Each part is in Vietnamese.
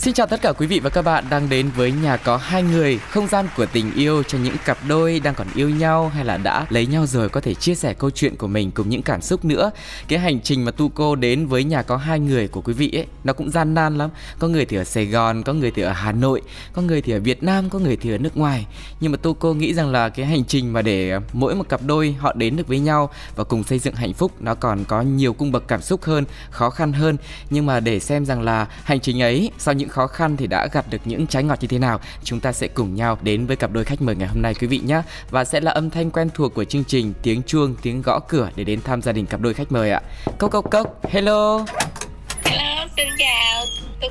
Xin chào tất cả quý vị và các bạn đang đến với nhà có hai người, không gian của tình yêu cho những cặp đôi đang còn yêu nhau hay là đã lấy nhau rồi có thể chia sẻ câu chuyện của mình cùng những cảm xúc nữa. Cái hành trình mà Tuco đến với nhà có hai người của quý vị ấy, nó cũng gian nan lắm. Có người thì ở Sài Gòn, có người thì ở Hà Nội, có người thì ở Việt Nam, có người thì ở nước ngoài. Nhưng mà Tuco nghĩ rằng là cái hành trình mà để mỗi một cặp đôi họ đến được với nhau và cùng xây dựng hạnh phúc nó còn có nhiều cung bậc cảm xúc hơn, khó khăn hơn. Nhưng mà để xem rằng là hành trình ấy sau những khó khăn thì đã gặp được những trái ngọt như thế nào. Chúng ta sẽ cùng nhau đến với cặp đôi khách mời ngày hôm nay quý vị nhé. Và sẽ là âm thanh quen thuộc của chương trình tiếng chuông tiếng gõ cửa để đến thăm gia đình cặp đôi khách mời ạ. Cốc cốc cốc hello. Hello xin chào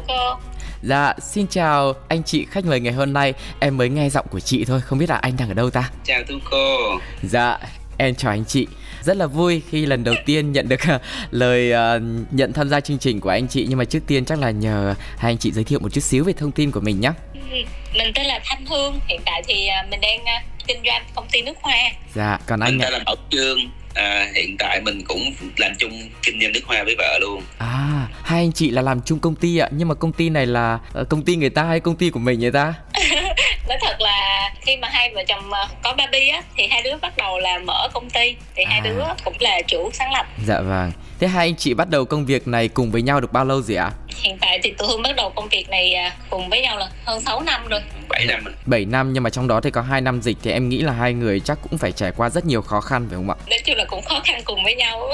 cô Dạ, xin chào anh chị khách mời ngày hôm nay. Em mới nghe giọng của chị thôi, không biết là anh đang ở đâu ta? Chào cô. Dạ, em chào anh chị. Rất là vui khi lần đầu tiên nhận được lời uh, nhận tham gia chương trình của anh chị. Nhưng mà trước tiên chắc là nhờ hai anh chị giới thiệu một chút xíu về thông tin của mình nhé. Mình tên là Thanh Hương, hiện tại thì ờ, mình đang uh, kinh doanh công ty nước hoa. Dạ, còn anh mình tên là Bảo Trương. À, hiện tại mình cũng làm chung kinh doanh nước hoa với vợ luôn. À hai anh chị là làm chung công ty ạ. Nhưng mà công ty này là công ty người ta hay công ty của mình người ta nói thật là khi mà hai vợ chồng ờ, có baby á thì hai đứa bắt đầu là mở công ty. Thì à. hai đứa cũng là chủ sáng lập. Dạ vâng thế hai anh chị bắt đầu công việc này cùng với nhau được bao lâu rồi ạ? Hiện tại thì tụi hương bắt đầu công việc này à, cùng với nhau là hơn 6 năm rồi. 7 năm 7 năm nhưng mà trong đó thì có 2 năm dịch thì em nghĩ là hai người chắc cũng phải trải qua rất nhiều khó khăn phải không ạ? Nói chung là cũng khó khăn cùng với nhau.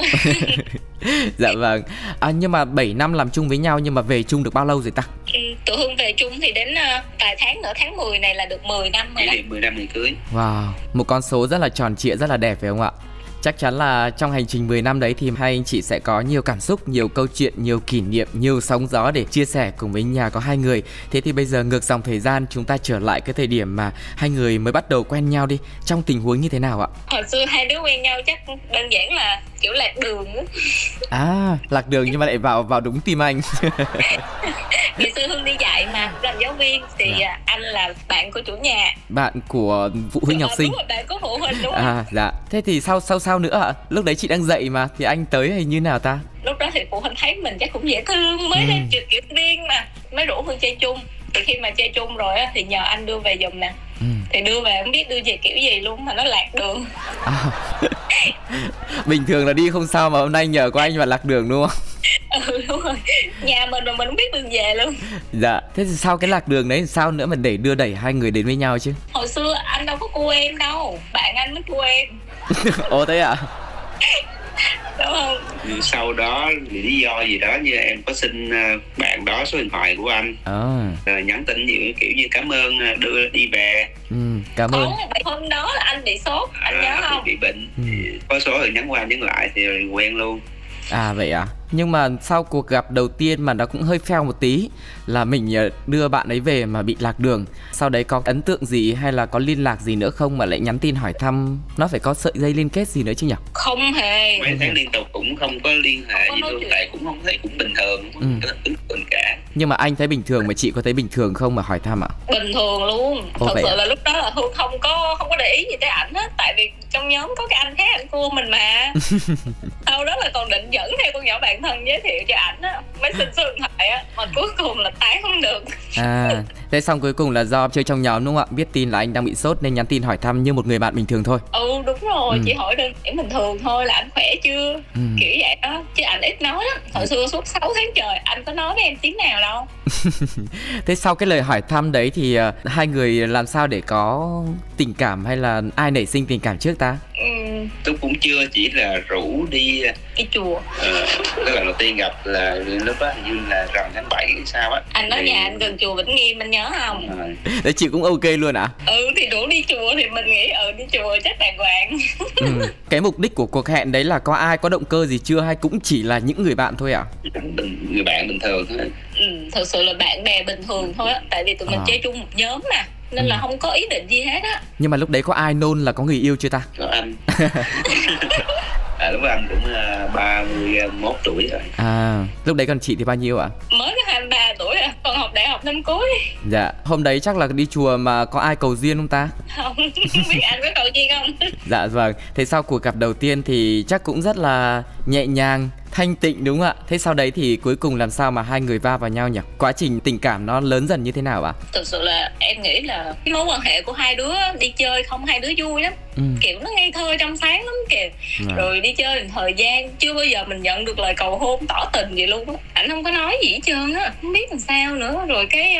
Dạ vâng. À, nhưng mà 7 năm làm chung với nhau nhưng mà về chung được bao lâu rồi ta? Ừ, tụi hương về chung thì đến uh, vài tháng nữa tháng 10 này là được 10 năm rồi đó. 10 năm ngày cưới. Wow một con số rất là tròn trịa rất là đẹp phải không ạ Chắc chắn là trong hành trình 10 năm đấy thì hai anh chị sẽ có nhiều cảm xúc, nhiều câu chuyện, nhiều kỷ niệm, nhiều sóng gió để chia sẻ cùng với nhà có hai người. Thế thì bây giờ ngược dòng thời gian chúng ta trở lại cái thời điểm mà hai người mới bắt đầu quen nhau đi. Trong tình huống như thế nào ạ? Hồi xưa hai đứa quen nhau chắc đơn giản là kiểu lạc đường À, lạc đường nhưng mà lại vào vào đúng tim anh. ngày xưa hương đi dạy mà làm giáo viên. Thì dạ. anh là bạn của chủ nhà. Bạn của phụ huynh học sinh. đúng rồi, bạn của phụ huynh đúng à không? dạ. Thế thì sau sau sau nữa ạ? Lúc đấy chị đang dạy mà thì anh tới hay như nào ta? Lúc đó thì phụ huynh thấy mình chắc cũng dễ thương mới ừ. lên kiểu điên mà mới rủ hương chơi chung. Thì khi mà chơi chung rồi á thì nhờ anh đưa về giùm nè ừ. thì đưa về không biết đưa về kiểu gì luôn mà nó lạc đường. À. bình thường là đi không sao mà hôm nay nhờ có anh mà lạc đường đúng không? Ừ đúng rồi. Nhà mình mà mình không biết đường về luôn. Dạ thế thì sau cái lạc đường đấy sao nữa mà để đưa đẩy hai người đến với nhau chứ? Hồi xưa anh đâu có cô em đâu bạn anh mới cô em. Ồ thế à đúng không? Sau đó vì lý do gì đó như em có xin ờ, bạn đó số điện thoại của anh. À. rồi nhắn tin nhiều kiểu như cảm ơn ờ, đưa đi về. Ừ, cảm ơn. hôm đó là anh bị sốt anh à, nhớ không? bị bệnh. Ừ. có số rồi nhắn qua nhắn lại thì quen luôn. À vậy à nhưng mà sau cuộc gặp đầu tiên mà nó cũng hơi phèo một tí là mình ờ, đưa bạn ấy về mà bị lạc đường. Sau đấy có ấn tượng gì hay là có liên lạc gì nữa không mà lại nhắn tin hỏi thăm? Nó phải có sợi dây liên kết gì nữa chứ nhỉ? Không hề. Mấy tháng liên tục cũng không có liên hệ gì luôn tại cũng không thấy cũng bình thường ừ. tình cả. Nhưng mà anh thấy bình thường mà chị có thấy bình thường không mà hỏi thăm ạ? Bình thường luôn. Ồ, thật sự à? là lúc đó là hương không có không có để ý gì tới ảnh hết tại vì trong nhóm có cái anh khác anh cua mình mà. Sau đó là còn định dẫn theo con nhỏ bạn thân giới thiệu cho ảnh á mới xin số điện thoại á mà cuối cùng là tái không được. À thế xong cuối cùng là do chơi trong nhóm đúng không ạ? Biết tin là anh đang bị sốt nên nhắn tin hỏi thăm như một người bạn bình thường thôi. Ừ đúng rồi ừ. chỉ hỏi đơn giản bình thường thôi là anh khỏe chưa? Ừ. kiểu vậy đó chứ anh ít nói lắm. Hồi xưa suốt 6 tháng trời anh có nói với em tiếng nào đâu. Thế sau cái lời hỏi thăm đấy thì uh, hai người làm sao để có tình cảm hay là ai nảy sinh tình cảm trước ta ừ. tôi cũng chưa chỉ là rủ đi cái chùa ờ, cái lần đầu tiên gặp là lúc đó như là rằm tháng 7 sao á anh nói thì... nhà anh gần chùa Vĩnh Nghiêm anh nhớ không à. đấy chị cũng ok luôn ạ à? ừ thì rủ đi chùa thì mình nghĩ ừ đi chùa chắc đàng hoàng ừ. cái mục đích của cuộc hẹn đấy là có ai có động cơ gì chưa hay cũng chỉ là những người bạn thôi ạ à? người bạn bình thường thôi ừ, thật sự là bạn bè bình thường thôi á tại vì tụi mình à. chơi chung một nhóm mà nên ừ. là không có ý định gì hết á. Nhưng mà lúc đấy có ai nôn là có người yêu chưa ta? Có anh. À, lúc anh cũng uh, 31 tuổi rồi. À lúc đấy còn chị thì bao nhiêu ạ? À? mới có 23 tuổi à còn học đại học năm cuối. Dạ hôm đấy chắc là đi chùa mà có ai cầu duyên không ta? Không biết anh có cầu duyên không. Dạ vâng thế sau cuộc gặp đầu tiên thì chắc cũng rất là nhẹ nhàng thanh tịnh đúng không ạ? Thế sau đấy thì cuối cùng làm sao mà hai người va vào nhau nhỉ? Quá trình tình cảm nó lớn dần như thế nào ạ? Thực sự là em nghĩ là cái mối quan hệ của hai đứa đi chơi không hai đứa vui lắm. Ừ. kiểu nó ngây thơ trong sáng lắm kìa. À. rồi đi chơi một thời gian chưa bao giờ mình nhận được lời cầu hôn tỏ tình gì luôn á. Ảnh không có nói gì hết trơn á không biết làm sao nữa. Rồi cái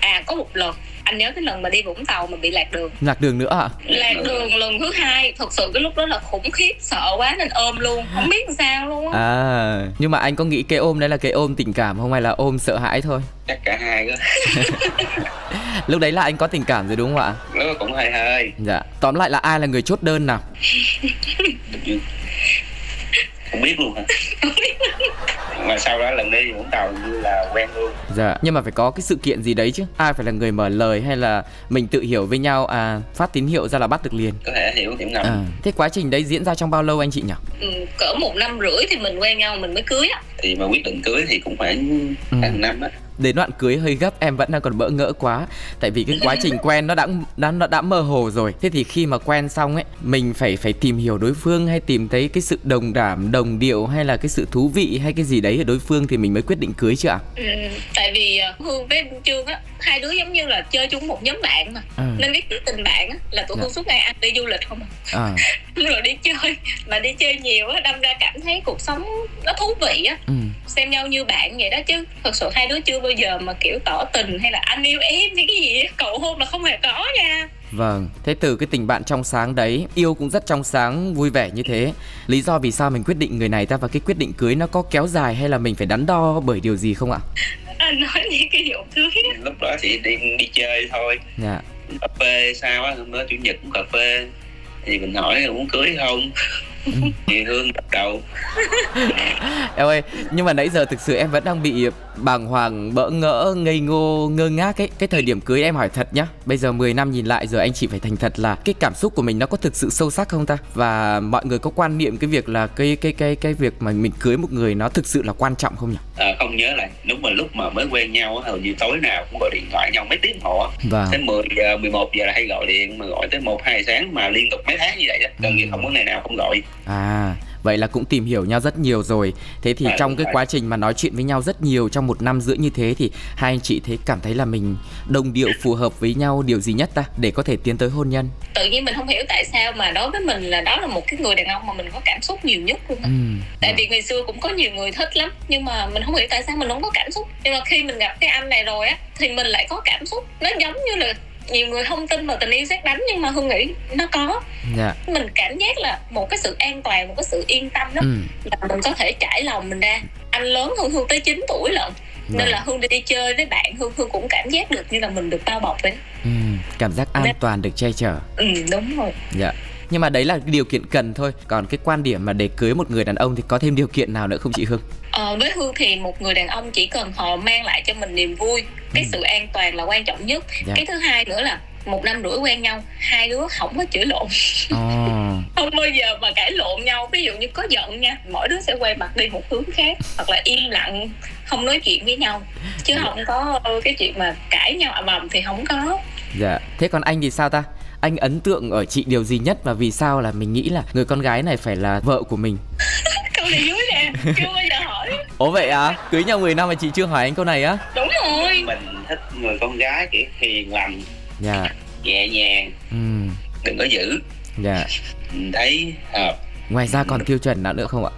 à có một lần anh nhớ cái lần mà đi vũng tàu mà bị lạc đường. Lạc đường nữa à? Lạc đường lần thứ hai thật sự cái lúc đó là khủng khiếp sợ quá nên ôm luôn không biết sao luôn á. À nhưng mà anh có nghĩ cái ôm đấy là cái ôm tình cảm không hay là ôm sợ hãi thôi? Chắc cả hai đó lúc đấy là anh có tình cảm rồi đúng không ạ? Lúc cũng hơi hơi. Dạ tóm lại là ai là người chốt đơn nào không biết luôn hả? Mà sau đó lần đi vũng tàu như là quen luôn. Dạ nhưng mà phải có cái sự kiện gì đấy chứ? Ai phải là người mở lời hay là mình tự hiểu với nhau? À phát tín hiệu ra là bắt được liền. Có thể hiểu hiểu ngầm. À, thế quá trình đấy diễn ra trong bao lâu anh chị nhỉ? Ừ, cỡ một năm rưỡi thì mình quen nhau mình mới cưới á. Thì mà quyết định cưới thì cũng phải ừ. hàng năm á đến đoạn cưới hơi gấp em vẫn đang còn bỡ ngỡ quá tại vì cái quá trình quen nó đã đã nó đã mơ hồ rồi thế thì khi mà quen xong ấy mình phải phải tìm hiểu đối phương hay tìm thấy cái sự đồng đảm đồng điệu hay là cái sự thú vị hay cái gì đấy ở đối phương thì mình mới quyết định cưới chứ ạ ừ, tại vì ờ, hương với trương á hai đứa giống như là chơi chung một nhóm bạn mà à. nên biết tình bạn á là tụi dạ. suốt ngày ăn đi du lịch không à, à. rồi đi chơi mà đi chơi nhiều á đâm ra cảm thấy cuộc sống nó thú vị á ừ. xem nhau như bạn vậy đó chứ thật sự hai đứa chưa bao giờ mà kiểu tỏ tình hay là anh yêu em hay cái gì cầu hôn là không hề có nha Vâng, thế từ cái tình bạn trong sáng đấy, yêu cũng rất trong sáng, vui vẻ như thế. Lý do vì sao mình quyết định người này ta và cái quyết định cưới nó có kéo dài hay là mình phải đắn đo bởi điều gì không ạ? Anh nói đi cái vụ cưới. Lúc đó thì đi đi chơi thôi. Dạ. Cà phê sao á, hôm đó chủ nhật cũng cà phê thì mình hỏi muốn cưới không thì hương đầu em ơi nhưng mà nãy giờ thực sự em vẫn đang bị bàng hoàng bỡ ngỡ ngây ngô ngơ ngác cái cái thời điểm cưới em hỏi thật nhá. Bây giờ 10 năm nhìn lại giờ anh chị phải thành thật là cái cảm xúc của mình nó có thực sự sâu sắc không ta? Và mọi người có quan niệm cái việc là cái cái cái cái việc mà mình cưới một người nó thực sự là quan trọng không nhỉ? À, không nhớ lại. Lúc mà lúc mà mới quen nhau hầu như tối nào cũng gọi điện thoại nhau mấy tiếng hồ vâng. tới 10 giờ 11 giờ là hay gọi điện mà gọi tới một hai sáng mà liên tục mấy tháng như vậy đó gần như không có ngày nào không gọi à vậy là cũng tìm hiểu nhau rất nhiều rồi. Thế thì à, trong cái quá trình mà nói chuyện với nhau rất nhiều trong một năm rưỡi như thế thì hai anh chị thấy cảm thấy là mình đồng điệu phù hợp với nhau điều gì nhất ta để có thể tiến tới hôn nhân? Tự nhiên mình không hiểu tại sao mà đối với mình là đó là một cái người đàn ông mà mình có cảm xúc nhiều nhất luôn ừ. tại vì ngày xưa cũng có nhiều người thích lắm nhưng mà mình không hiểu tại sao mình không có cảm xúc. Nhưng mà khi mình gặp cái anh này rồi á thì mình lại có cảm xúc. Nó giống như là nhiều người không tin vào tình yêu xét đánh nhưng mà hương nghĩ nó có yeah. Dạ. mình cảm giác là một cái sự an toàn một cái sự yên tâm đó ừ. là mình có thể trải lòng mình ra anh lớn hơn hương tới 9 tuổi lận nên dạ. là hương đi, chơi với bạn hương hương cũng cảm giác được như là mình được bao bọc vậy ừ, cảm giác an nên... toàn được che chở ừ đúng rồi dạ nhưng mà đấy là điều kiện cần thôi còn cái quan điểm mà để cưới một người đàn ông thì có thêm điều kiện nào nữa không chị hương ờ, với hương thì một người đàn ông chỉ cần họ mang lại cho mình niềm vui cái ừ. sự an toàn là quan trọng nhất yeah. Dạ. cái thứ hai nữa là một năm rưỡi quen nhau hai đứa không có chửi lộn oh. không bao giờ mà cãi lộn nhau ví dụ như có giận nha mỗi đứa sẽ quay mặt đi một hướng khác hoặc là im lặng không nói chuyện với nhau chứ. Dạ. không có cái chuyện mà cãi nhau ầm ầm thì không có dạ thế còn anh thì sao ta anh ấn tượng ở chị điều gì nhất và vì sao là mình nghĩ là người con gái này phải là vợ của mình? Câu này dưới nè chưa bao giờ hỏi. Ủa vậy à? Cưới nhau 10 năm mà chị chưa hỏi anh câu này á? Đúng rồi. Mình thích người con gái kiểu hiền lành dạ. nhẹ nhàng ừ. đừng có giữ dạ. Mình thấy hợp ngoài ra còn tiêu chuẩn nào nữa không ạ?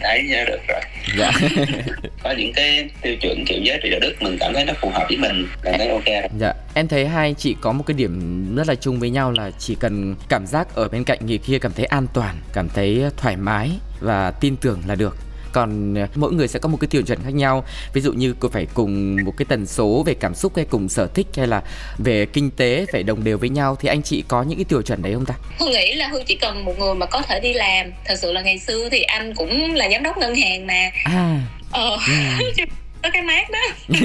Thấy ra được rồi. Dạ. Có những cái tiêu chuẩn kiểu giá trị đạo đức mình cảm thấy nó phù hợp với mình cảm thấy ok dạ em thấy hai chị có một cái điểm rất là chung với nhau là chỉ cần cảm giác ở bên cạnh người kia cảm thấy an toàn cảm thấy thoải mái và tin tưởng là được còn ờ, mỗi người sẽ có một cái tiêu chuẩn khác nhau. Ví dụ như cô phải cùng một cái tần số về cảm xúc hay cùng sở thích hay là về kinh tế phải đồng đều với nhau thì anh chị có những cái tiêu chuẩn đấy không ta? Hương nghĩ là hương chỉ cần một người mà có thể đi làm. Thật sự là ngày xưa thì anh cũng là giám đốc ngân hàng mà. À. Ờ. Ừ. có cái mát đó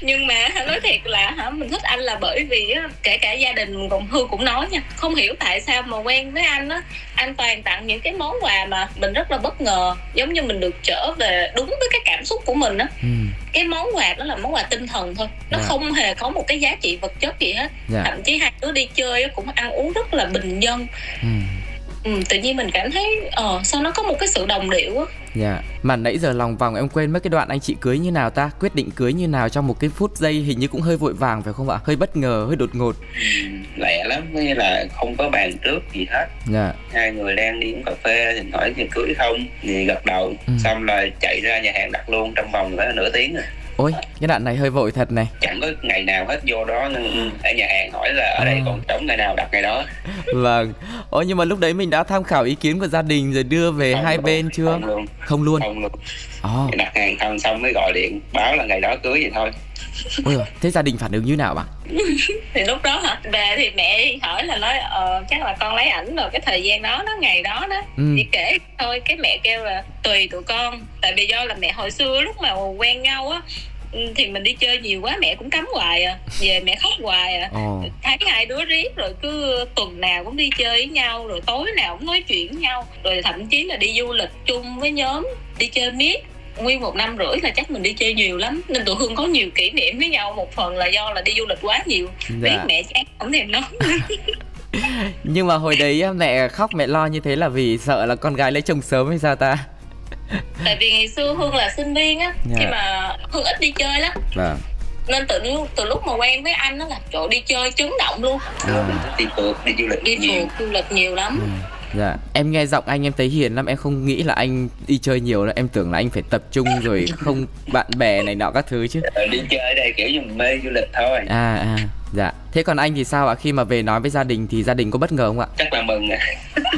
nhưng mà nói thiệt là hả mình thích anh là bởi vì á, kể cả gia đình còn hương cũng nói nha không hiểu tại sao mà quen với anh á anh toàn tặng những cái món quà mà mình rất là bất ngờ giống như mình được trở về đúng với cái cảm xúc của mình á ừ. cái món quà đó là món quà tinh thần thôi nó yeah. Dạ. không hề có một cái giá trị vật chất gì hết yeah. Dạ. thậm chí hai đứa đi chơi cũng ăn uống rất là bình dân ừ ừ, tự nhiên mình cảm thấy ờ sao nó có một cái sự đồng điệu á dạ. Mà nãy giờ lòng vòng em quên mất cái đoạn anh chị cưới như nào ta? Quyết định cưới như nào trong một cái phút giây hình như cũng hơi vội vàng phải không ạ? Hơi bất ngờ hơi đột ngột. Ừ, lẹ lắm nghĩa là không có bàn trước gì hết. Dạ. Hai người đang đi uống cà phê thì hỏi thì cưới không thì gật đầu. Ừ. xong là chạy ra nhà hàng đặt luôn trong vòng nửa tiếng rồi ôi cái đoạn này hơi vội thật này. Chẳng có ngày nào hết vô đó ở nhà hàng hỏi là ở đây à. còn trống ngày nào đặt ngày đó. Vâng. Ôi nhưng mà lúc đấy mình đã tham khảo ý kiến của gia đình rồi đưa về không hai luôn, bên chưa? không luôn. Không luôn. Không luôn oh. đặt hàng xong xong mới gọi điện báo là ngày đó cưới vậy thôi Ôi thế gia đình phản ứng như nào bạn? thì lúc đó hả? Về thì mẹ hỏi là nói ờ, chắc là con lấy ảnh rồi cái thời gian đó đó ngày đó đó. Ừ. Thì kể thôi cái mẹ kêu là tùy tụi con. Tại vì do là mẹ hồi xưa lúc mà quen nhau á ừ, thì mình đi chơi nhiều quá mẹ cũng cấm hoài à về mẹ khóc hoài à Ồ. thấy hai đứa riết rồi cứ tuần nào cũng đi chơi với nhau rồi tối nào cũng nói chuyện với nhau rồi thậm chí là đi du lịch chung với nhóm đi chơi miết nguyên một năm rưỡi là chắc mình đi chơi nhiều lắm. Nên tụi hương có nhiều kỷ niệm với nhau. Một phần là do là đi du lịch quá nhiều. Dạ. biết mẹ chán không thèm nói. Nhưng mà hồi đấy mẹ khóc mẹ lo như thế là vì sợ là con gái lấy chồng sớm hay sao ta? Tại vì ngày xưa hương là sinh viên á dạ. khi mà hương ít đi chơi lắm. Dạ. nên từ từ lúc mà quen với anh đó là chỗ đi chơi chấn động luôn. À. đi phượt đi du lịch đi phượt du lịch nhiều lắm. Ừ Dạ, em nghe giọng anh em thấy hiền lắm, em không nghĩ là anh đi chơi nhiều đâu, em tưởng là anh phải tập trung rồi không bạn bè này nọ các thứ chứ. Ờ, đi chơi đây kiểu như mê du lịch thôi. À à, dạ. Thế còn anh thì sao ạ? Khi mà về nói với gia đình thì gia đình có bất ngờ không ạ? Chắc là mừng ạ.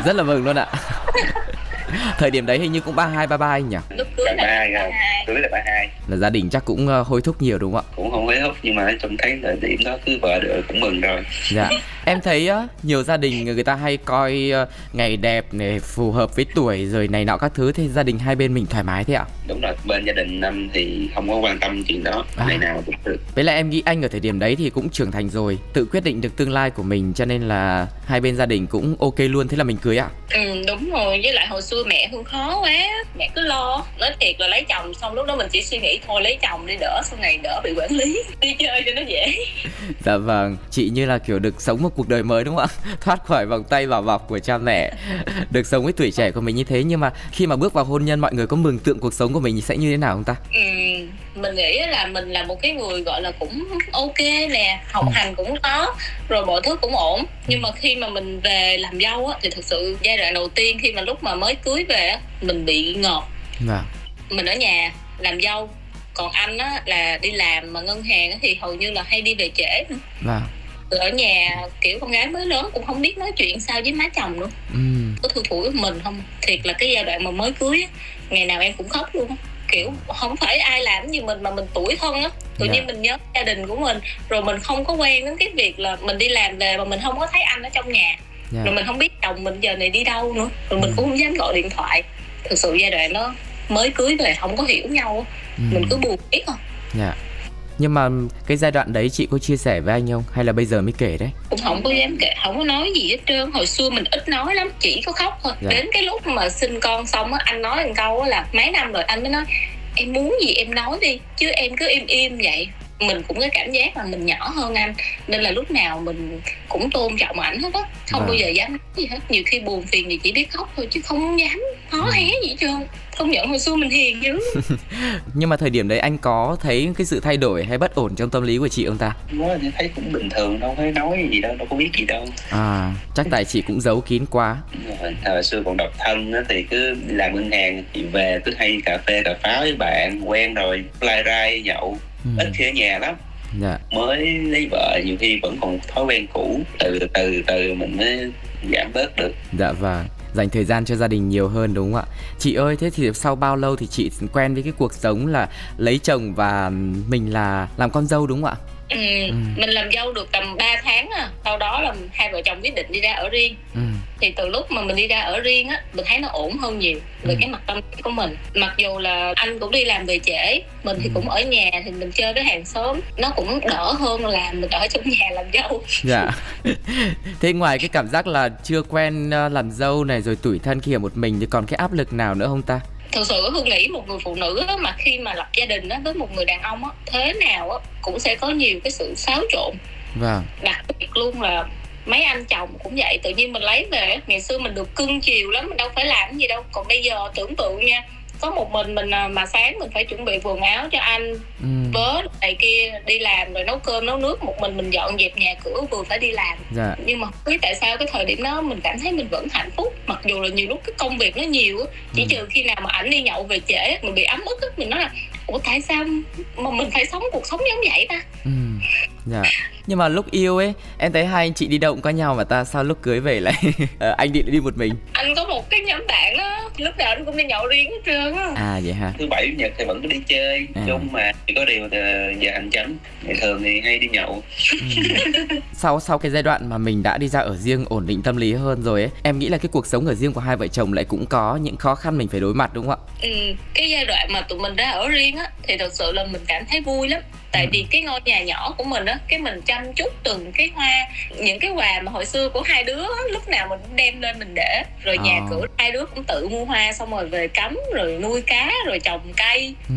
Rất là mừng luôn ạ. thời điểm đấy hình như cũng ba hai ba ba anh nhỉ? Lúc cưới là ba hai. Cưới là ba hai. Là gia đình chắc cũng uh, hối thúc nhiều đúng không ạ? Cũng không hối thúc nhưng mà trông thấy thời điểm đó cứ vợ được cũng mừng rồi. Dạ. Em thấy uh, nhiều gia đình người ta hay coi uh, ngày đẹp này phù hợp với tuổi rồi này nọ các thứ thì gia đình hai bên mình thoải mái thế ạ? Đúng rồi bên gia đình năm thì không có quan tâm chuyện đó. À. ngày nào cũng được. Với lại em nghĩ anh ở thời điểm đấy thì cũng trưởng thành rồi tự quyết định được tương lai của mình cho nên là hai bên gia đình cũng ok luôn thế là mình cưới ạ? Ừ đúng rồi với lại hồi xưa mẹ hương khó quá mẹ cứ lo. Nói thiệt là lấy chồng xong lúc đó mình chỉ suy nghĩ thôi lấy chồng đi đỡ sau này đỡ bị quản lý đi chơi cho nó dễ. Dạ vâng chị như là kiểu được sống một cuộc đời mới đúng không ạ? Thoát khỏi vòng tay bảo bọc của cha mẹ. Được sống với tuổi trẻ của mình như thế nhưng mà khi mà bước vào hôn nhân mọi người có mường tượng cuộc sống của mình sẽ như thế nào không ta? Ừ, mình nghĩ là mình là một cái người gọi là cũng ok nè học ừ. hành cũng có rồi mọi thứ cũng ổn nhưng mà khi mà mình về làm dâu á thì thực sự giai đoạn đầu tiên khi mà lúc mà mới cưới về á mình bị ngọt dạ. mình ở nhà làm dâu còn anh á là đi làm mà ngân hàng á thì hầu như là hay đi về trễ nữa dạ. ở nhà kiểu con gái mới lớn cũng không biết nói chuyện sao với má chồng nữa ừ. có tuổi của mình không thiệt là cái giai đoạn mà mới cưới á ngày nào em cũng khóc luôn kiểu không phải ai làm gì mình mà mình tuổi thân á tự yeah. Dạ. nhiên mình nhớ gia đình của mình rồi mình không có quen đến cái việc là mình đi làm về mà mình không có thấy anh ở trong nhà yeah. Dạ. rồi mình không biết chồng mình giờ này đi đâu nữa rồi mình ừ. cũng không dám gọi điện thoại thực sự giai đoạn đó mới cưới về không có hiểu nhau ừ. mình cứ buồn biết không dạ nhưng mà cái giai đoạn đấy chị có chia sẻ với anh không? Hay là bây giờ mới kể đấy? Cũng không có dám kể không có nói gì hết trơn. Hồi xưa mình ít nói lắm chỉ có khóc thôi. Dạ. đến cái lúc mà sinh con xong á anh nói một câu là mấy năm rồi anh mới nói em muốn gì em nói đi chứ em cứ im im vậy. Mình cũng có cảm giác là mình nhỏ hơn anh nên là lúc nào mình cũng tôn trọng ảnh hết á. Không à. bao giờ dám nói gì hết. Nhiều khi buồn phiền thì chỉ biết khóc thôi chứ không dám hó ừ. hé gì hết trơn không nhận hồi xưa mình hiền dữ. Nhưng mà thời điểm đấy anh có thấy cái sự thay đổi hay bất ổn trong tâm lý của chị không ta? Nói thấy cũng bình thường đâu thấy nói gì đâu đâu có biết gì đâu. À chắc tại chị cũng giấu kín quá. Thời xưa còn độc thân á thì cứ làm ngân hàng thì về cứ hay cà phê cà pháo với bạn quen rồi lai rai nhậu. Ừ. ít khi ở nhà lắm. Dạ. mới lấy vợ nhiều khi vẫn còn thói quen cũ từ từ từ mình mới giảm bớt được. Dạ vâng dành thời gian cho gia đình nhiều hơn, đúng không ạ? Chị ơi, thế thì sau bao lâu thì chị quen với cái cuộc sống là lấy chồng và mình là làm con dâu, đúng không ạ? Ừ, ừ. mình làm dâu được tầm 3 tháng à sau đó là hai vợ chồng quyết định đi ra ở riêng ừ. thì từ lúc mà mình đi ra ở riêng á mình thấy nó ổn hơn nhiều về ừ. cái mặt tâm của mình mặc dù là anh cũng đi làm về trễ mình thì ừ. cũng ở nhà thì mình chơi với hàng xóm nó cũng đỡ hơn là mình ở trong nhà làm dâu dạ thế ngoài cái cảm giác là chưa quen ờ, làm dâu này rồi tủi thân khi ở một mình thì còn cái áp lực nào nữa không ta thực sự hương nghĩ một người phụ nữ á, mà khi mà lập gia đình á, với một người đàn ông á, thế nào á, cũng sẽ có nhiều cái sự xáo trộn. Vâng. Đặc biệt luôn là mấy anh chồng cũng vậy tự nhiên mình lấy về ngày xưa mình được cưng chiều lắm mình đâu phải làm gì đâu. Còn bây giờ tưởng tượng nha có một mình mình à, mà sáng mình phải chuẩn bị quần áo cho anh ừ. vớ này kia đi làm rồi nấu cơm nấu nước một mình mình dọn dẹp nhà cửa vừa phải đi làm dạ. nhưng mà biết tại sao cái thời điểm đó mình cảm thấy mình vẫn hạnh phúc mặc dù là nhiều lúc cái công việc nó nhiều chỉ ừ. trừ khi nào mà ảnh đi nhậu về trễ mình bị ấm ức mình nói là ủa tại sao mà mình phải sống cuộc sống giống vậy ta? Ừ. dạ. Nhưng mà lúc yêu ấy em thấy hai anh chị đi cũng có nhau mà ta sao lúc cưới về lại ờ, anh đi đi một mình? Anh có một cái nhóm bạn á lúc nào anh cũng đi nhậu riêng hết trơn á. À vậy hả? Thứ bảy nhật thì vẫn cứ đi chơi. À. chung mà chỉ có điều là giờ hành chánh. Ngày thường thì hay đi nhậu. Ừ. sau sau cái giai đoạn mà mình đã đi ra ở riêng ổn định tâm lý hơn rồi ấy em nghĩ là cái cuộc sống ở riêng của hai vợ chồng lại cũng có những khó khăn mình phải đối mặt đúng không ạ? Ừ cái giai đoạn mà tụi mình đã ở riêng á thì thật sự là mình cảm thấy vui lắm tại ừ. vì cái ngôi nhà nhỏ của mình á cái mình chăm chút từng cái hoa những cái quà mà hồi xưa của hai đứa lúc nào mình cũng đem lên mình để rồi à. nhà cửa hai đứa cũng tự mua hoa xong rồi về cắm rồi nuôi cá rồi trồng cây ừ.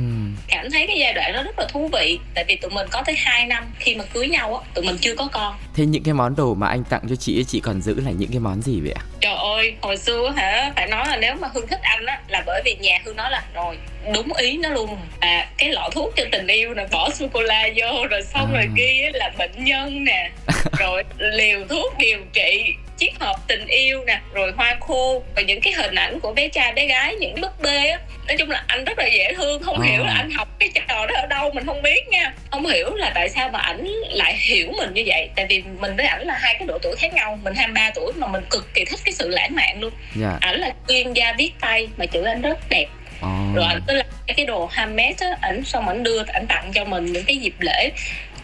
cảm thấy cái giai đoạn đó rất là thú vị tại vì tụi mình có tới 2 năm khi mà cưới nhau á tụi mình chưa có con thế những cái món đồ mà anh tặng cho chị ấy chị còn giữ là những cái món gì vậy ạ trời ơi hồi xưa hả phải nói là nếu mà hương thích anh á là bởi vì nhà hương nói là rồi đúng ý nó luôn à cái lọ thuốc cho tình yêu nè bỏ sô cô la vô rồi xong à. rồi ghi là bệnh nhân nè rồi liều thuốc điều trị chiếc hộp tình yêu nè rồi hoa khô và những cái hình ảnh của bé trai bé gái những búp bê á nói chung là anh rất là dễ thương không à. hiểu là anh học cái trò đó ở đâu mình không biết nha không hiểu là tại sao mà ảnh lại hiểu mình như vậy tại vì mình với ảnh là hai cái độ tuổi khác nhau mình 23 tuổi mà mình cực kỳ thích cái sự lãng mạn luôn yeah. Dạ. ảnh là chuyên gia viết tay mà chữ anh rất đẹp oh. rồi ảnh cứ làm cái đồ handmade á ảnh xong ảnh đưa ảnh tặng cho mình những cái dịp lễ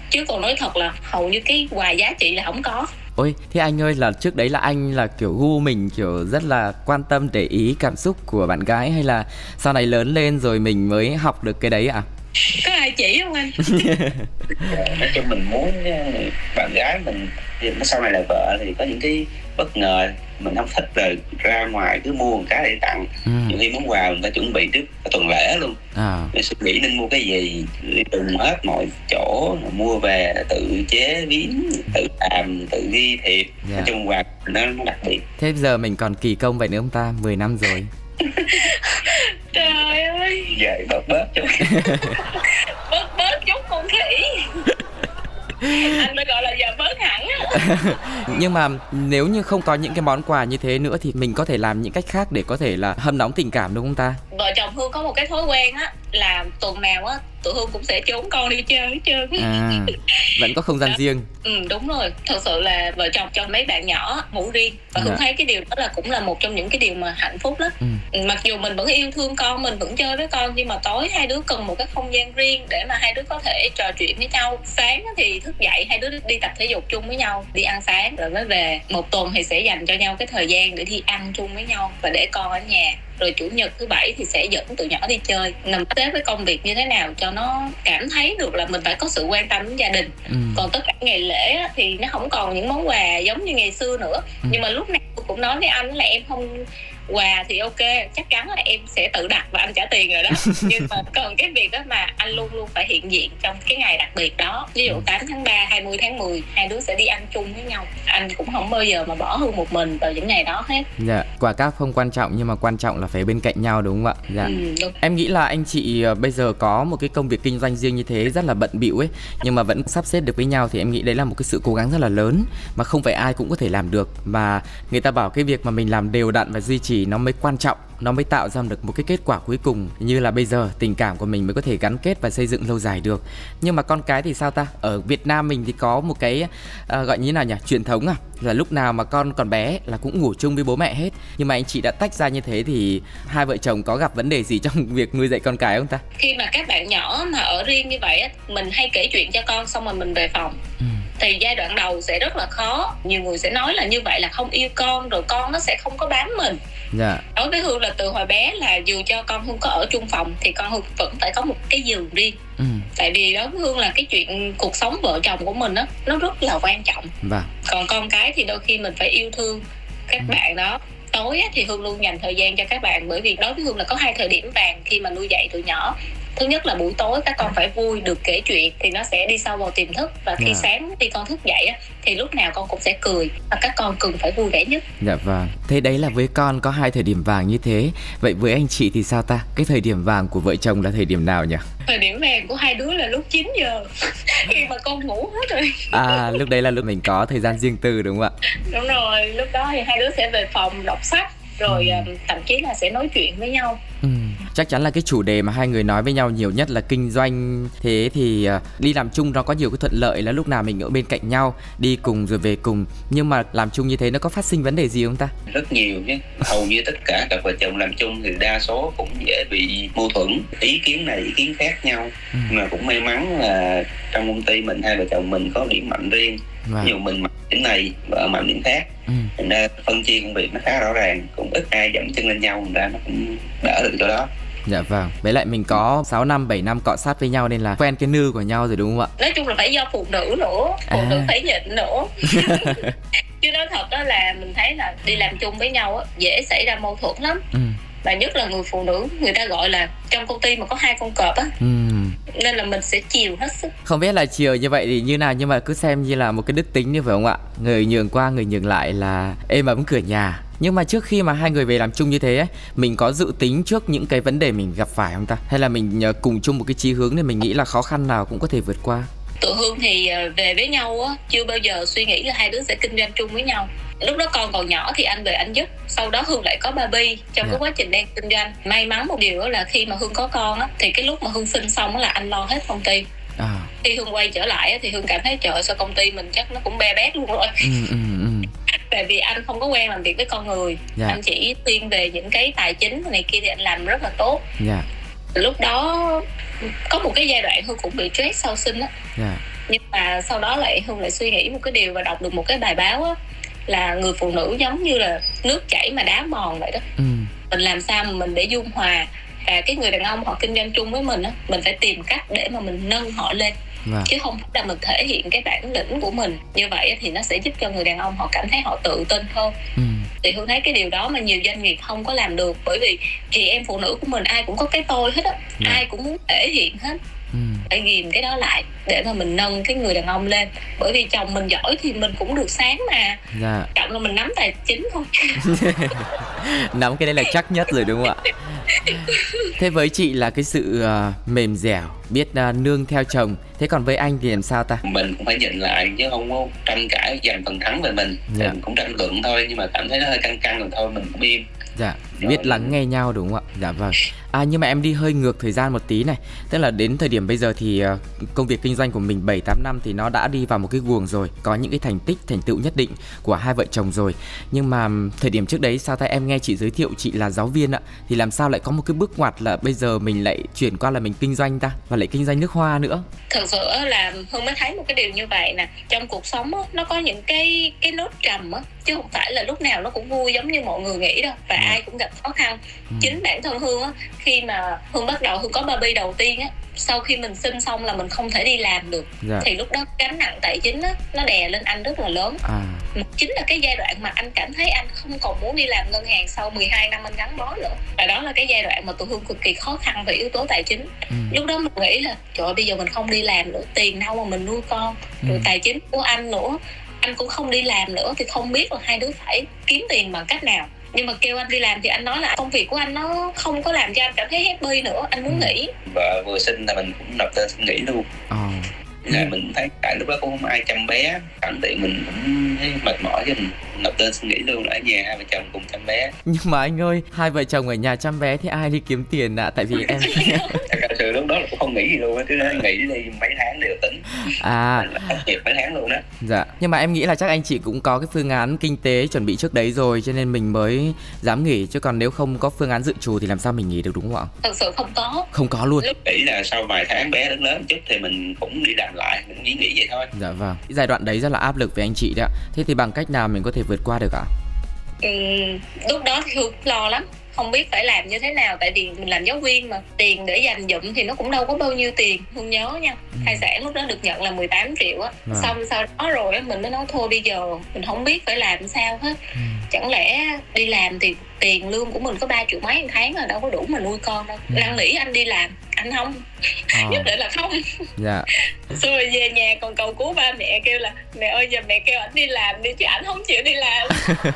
chứ còn nói thật là hầu như cái quà giá trị là không có Ôi, thế anh ơi là trước đấy là anh là kiểu gu mình kiểu rất là quan tâm để ý cảm xúc của bạn gái hay là sau này lớn lên rồi mình mới học được cái đấy ạ? À? Có ai chỉ không anh? nói chung mình muốn bạn gái mình sau này là vợ thì có những cái bất ngờ mình không thích rồi ra ngoài cứ mua một cái để tặng. Ừ. nhiều khi muốn quà mình phải chuẩn bị trước tuần lễ luôn. À. mình suy nghĩ nên mua cái gì dùng hết mọi chỗ mua về tự chế viếng tự làm tự ghi thiệp. Yeah. nói chung quà nó, nó đặc biệt. Thế giờ mình còn kỳ công vậy nữa không ta? 10 năm rồi. Trời ơi. Vậy bớt bớt chút. Bớt bớt chút con khỉ anh mới gọi là giờ bớt hẳn nhưng mà nếu như không có những cái món quà như thế nữa thì mình có thể làm những cách khác để có thể là hâm nóng tình cảm đúng không ta? Vợ chồng hương có một cái thói quen á là tuần nào á tụi hương cũng sẽ trốn con đi chơi hết trơn à, vẫn có không gian đó. riêng ừ đúng rồi thật sự là vợ chồng cho mấy bạn nhỏ ngủ riêng và hương dạ. thấy cái điều đó là cũng là một trong những cái điều mà hạnh phúc lắm ừ. ừ. mặc dù mình vẫn yêu thương con mình vẫn chơi với con nhưng mà tối hai đứa cần một cái không gian riêng để mà hai đứa có thể trò chuyện với nhau sáng thì thức dậy hai đứa đi tập thể dục chung với nhau đi ăn sáng rồi mới về một tuần thì sẽ dành cho nhau cái thời gian để đi ăn chung với nhau và để con ở nhà rồi chủ nhật thứ bảy thì sẽ dẫn tụi nhỏ đi chơi nằm xếp với công việc như thế nào cho nó cảm thấy được là mình phải có sự quan tâm đến gia đình ừ. còn tất cả ngày lễ thì nó không còn những món quà giống như ngày xưa nữa ừ. nhưng mà lúc nào cũng nói với anh là em không quà thì ok chắc chắn là em sẽ tự đặt và anh trả tiền rồi đó. Nhưng mà còn cái việc đó mà anh luôn luôn phải hiện diện trong cái ngày đặc biệt đó. Ví dụ 8 tháng 3, 20 tháng 10 hai đứa sẽ đi ăn chung với nhau. Anh cũng không bao giờ mà bỏ hương một mình vào những ngày đó hết. Dạ quà cáp không quan trọng nhưng mà quan trọng là phải bên cạnh nhau đúng không ạ? Dạ. Ừ, đúng. em nghĩ là anh chị ờ, bây giờ có một cái công việc kinh doanh riêng như thế rất là bận bịu ấy nhưng mà vẫn sắp xếp được với nhau thì em nghĩ đấy là một cái sự cố gắng rất là lớn mà không phải ai cũng có thể làm được. Mà người ta bảo cái việc mà mình làm đều đặn và duy trì nó mới quan trọng nó mới tạo ra được một cái kết quả cuối cùng như là bây giờ tình cảm của mình mới có thể gắn kết và xây dựng lâu dài được. Nhưng mà con cái thì sao ta? Ở Việt Nam mình thì có một cái uh, gọi như nào nhỉ? Truyền thống à? Là lúc nào mà con còn bé là cũng ngủ chung với bố mẹ hết. Nhưng mà anh chị đã tách ra như thế thì hai vợ chồng có gặp vấn đề gì trong việc nuôi dạy con cái không ta? Khi mà các bạn nhỏ mà ở riêng như vậy mình hay kể chuyện cho con xong rồi mình về phòng. Ừ thì giai đoạn đầu sẽ rất là khó nhiều người sẽ nói là như vậy là không yêu con rồi con nó sẽ không có bám mình dạ. đối với hương là từ hồi bé là dù cho con hương có ở chung phòng thì con hương vẫn phải có một cái giường riêng ừ. tại vì đối với hương là cái chuyện cuộc sống vợ chồng của mình á nó rất là quan trọng vâng. còn con cái thì đôi khi mình phải yêu thương các ừ. bạn đó tối thì hương luôn dành thời gian cho các bạn bởi vì đối với hương là có hai thời điểm vàng khi mà nuôi dạy tụi nhỏ thứ nhất là buổi tối các con phải vui được kể chuyện thì nó sẽ đi sâu vào tiềm thức. Và khi yeah. Dạ. sáng khi con thức dậy thì lúc nào con cũng sẽ cười và các con cần phải vui vẻ nhất. Dạ vâng. Thế đấy là với con có hai thời điểm vàng như thế. Vậy với anh chị thì sao ta? Cái thời điểm vàng của vợ chồng là thời điểm nào nhỉ? Thời điểm vàng của hai đứa là lúc 9 giờ. Khi mà con ngủ hết rồi. À lúc đấy là lúc mình có thời gian riêng tư đúng không ạ? Đúng rồi. Lúc đó thì hai đứa sẽ về phòng đọc sách rồi ừ. thậm chí là sẽ nói chuyện với nhau. Ừ chắc chắn là cái chủ đề mà hai người nói với nhau nhiều nhất là kinh doanh. Thế thì uh, đi làm chung nó có nhiều cái thuận lợi là lúc nào mình ở bên cạnh nhau đi cùng rồi về cùng. Nhưng mà làm chung như thế nó có phát sinh vấn đề gì không ta? Rất nhiều chứ. Hầu như tất cả cặp vợ chồng làm chung thì đa số cũng dễ bị mâu thuẫn. Ý kiến này ý kiến khác nhau. Ừ. mà cũng may mắn là trong công ty mình hai vợ chồng mình có điểm mạnh riêng. Vâng. Ví dụ mình mạnh điểm này vợ mạnh điểm khác. Ừ. Thành ra phân chia công việc nó khá rõ ràng. Cũng ít ai dậm chân lên nhau Thành ra nó cũng đỡ được chỗ đó Dạ vâng. Với lại mình có 6 năm 7 năm cọ sát với nhau nên là quen cái nư của nhau rồi đúng không ạ? Nói chung là phải do phụ nữ nữa, phụ à. nữ phải nhịn nữa. Chứ nói thật đó là mình thấy là đi làm chung với nhau á dễ xảy ra mâu thuẫn lắm. Ừ. Và nhất là người phụ nữ người ta gọi là trong công ty mà có hai con cọp á. Ừ nên là mình sẽ chiều hết sức không biết là chiều như vậy thì như nào nhưng mà cứ xem như là một cái đức tính như phải không ạ người nhường qua người nhường lại là êm ấm cửa nhà nhưng mà trước khi mà hai người về làm chung như thế ấy, mình có dự tính trước những cái vấn đề mình gặp phải không ta? Hay là mình ờ, cùng chung một cái chí hướng nên mình nghĩ là khó khăn nào cũng có thể vượt qua? Tụi Hương thì ờ, về với nhau á, chưa bao giờ suy nghĩ là hai đứa sẽ kinh doanh chung với nhau. Lúc đó con còn nhỏ thì anh về anh giúp, sau đó Hương lại có baby trong yeah. cái dạ. quá trình đang kinh doanh. May mắn một điều là khi mà Hương có con á, thì cái lúc mà Hương sinh xong là anh lo hết công ty. À. Khi Hương quay trở lại thì Hương cảm thấy trời sao công ty mình chắc nó cũng be bét luôn rồi. Ừ, ừ, ừ tại vì anh không có quen làm việc với con người yeah. Dạ. anh chỉ tuyên về những cái tài chính này kia thì anh làm rất là tốt yeah. Dạ. lúc đó có một cái giai đoạn hương cũng bị stress sau sinh á yeah. Dạ. nhưng mà sau đó lại hương lại suy nghĩ một cái điều và đọc được một cái bài báo á là người phụ nữ giống như là nước chảy mà đá mòn vậy đó ừ. mình làm sao mà mình để dung hòa và cái người đàn ông họ kinh doanh chung với mình á mình phải tìm cách để mà mình nâng họ lên vâng. chứ không phải là mình thể hiện cái bản lĩnh của mình như vậy thì nó sẽ giúp cho người đàn ông họ cảm thấy họ tự tin hơn ừ. thì hương thấy cái điều đó mà nhiều doanh nghiệp không có làm được bởi vì chị em phụ nữ của mình ai cũng có cái tôi hết á dạ. ai cũng muốn thể hiện hết. Phải ghìm cái đó lại để mà mình nâng cái người đàn ông lên. Bởi vì chồng mình giỏi thì mình cũng được sáng mà. Dạ. trọng là mình nắm tài chính thôi. Nắm cái đấy là chắc nhất rồi đúng không ạ? Thế với chị là cái sự uh, mềm dẻo biết uh, nương theo chồng. Thế còn với anh thì làm sao ta? Mình cũng phải nhìn lại chứ không có tranh cãi giành phần thắng về mình. Dạ. mình cũng tranh luận thôi nhưng mà cảm thấy nó hơi căng căng rồi thôi mình cũng im. Dạ biết lắng nghe nhau đúng không ạ? Dạ vâng. À nhưng mà em đi hơi ngược thời gian một tí này. Tức là đến thời điểm bây giờ thì uh, công việc kinh doanh của mình 7 8 năm thì nó đã đi vào một cái guồng rồi. Có những cái thành tích thành tựu nhất định của hai vợ chồng rồi. Nhưng mà thời điểm trước đấy sao ta em nghe chị giới thiệu chị là giáo viên ạ? Thì làm sao lại có một cái bước ngoặt là bây giờ mình lại chuyển qua là mình kinh doanh ta? Và lại kinh doanh nước hoa nữa? Thật sự là hương mới thấy một cái điều như vậy nè. Trong cuộc sống á, nó có những cái cái nốt trầm á. Chứ không phải là lúc nào nó cũng vui giống như mọi người nghĩ đâu. Và ừ. ai cũng gặp khó khăn ừ. chính bản thân hương á khi mà hương bắt đầu hương có baby đầu tiên á sau khi mình sinh xong là mình không thể đi làm được dạ. thì lúc đó gánh nặng tài chính á nó đè lên anh rất là lớn à. chính là cái giai đoạn mà anh cảm thấy anh không còn muốn đi làm ngân hàng sau 12 năm anh gắn bó nữa và đó là cái giai đoạn mà tụi hương cực kỳ khó khăn về yếu tố tài chính ừ. lúc đó mình nghĩ là trời ơi, bây giờ mình không đi làm nữa tiền đâu mà mình nuôi con ừ. rồi tài chính của anh nữa anh cũng không đi làm nữa thì không biết là hai đứa phải kiếm tiền bằng cách nào nhưng mà kêu anh đi làm thì anh nói là công việc của anh nó không có làm cho anh cảm thấy happy nữa anh muốn nghỉ. Và vừa sinh là mình cũng nộp tên xin nghỉ luôn. Ờ là ừ. mình thấy tại lúc đó cũng không ai chăm bé sẵn tiện mình cũng thấy mệt mỏi cho mình. Nộp đơn xin nghỉ luôn ở nhà hai vợ chồng cùng chăm bé. Nhưng mà anh ơi hai vợ chồng ở nhà chăm bé thì ai đi kiếm tiền ạ? À? tại vì em thật sự lúc đó là cũng không nghỉ gì luôn á cứ nghỉ đi mấy tháng đều tính à. Nghiệp mấy tháng luôn đó dạ. Nhưng mà em nghĩ là chắc anh chị cũng có cái phương án kinh tế chuẩn bị trước đấy rồi cho nên mình mới dám nghỉ. Chứ còn nếu không có phương án dự trù thì làm sao mình nghỉ được đúng không ạ? Thật sự không có. Không có luôn. Lúc nghĩ là sau vài tháng bé lớn lớn chút thì mình cũng đi làm lại mình nghĩ nghĩ vậy thôi. Dạ vâng. Giai đoạn đấy rất là áp lực với anh chị đấy ạ. Thế thì bằng cách nào mình có thể vượt qua được ạ? Ừ, lúc đó thì hương lo lắm. Không biết phải làm như thế nào tại vì mình làm giáo viên mà. Tiền để dành dụm thì nó cũng đâu có bao nhiêu tiền hương nhớ nha. Ừ. khai sản lúc đó được nhận là 18 triệu á. À. xong sau đó rồi á mình mới nói thôi bây giờ mình không biết phải làm sao hết. Ừ. chẳng lẽ đi làm thì tiền lương của mình có 3 triệu mấy một tháng là đâu có đủ mà nuôi con đâu. Ừ. năn nỉ anh đi làm anh không? À. nhất định là không. Dạ. Rồi về nhà còn cầu cứu ba mẹ kêu là mẹ ơi giờ mẹ kêu anh đi làm đi chứ anh không chịu đi làm.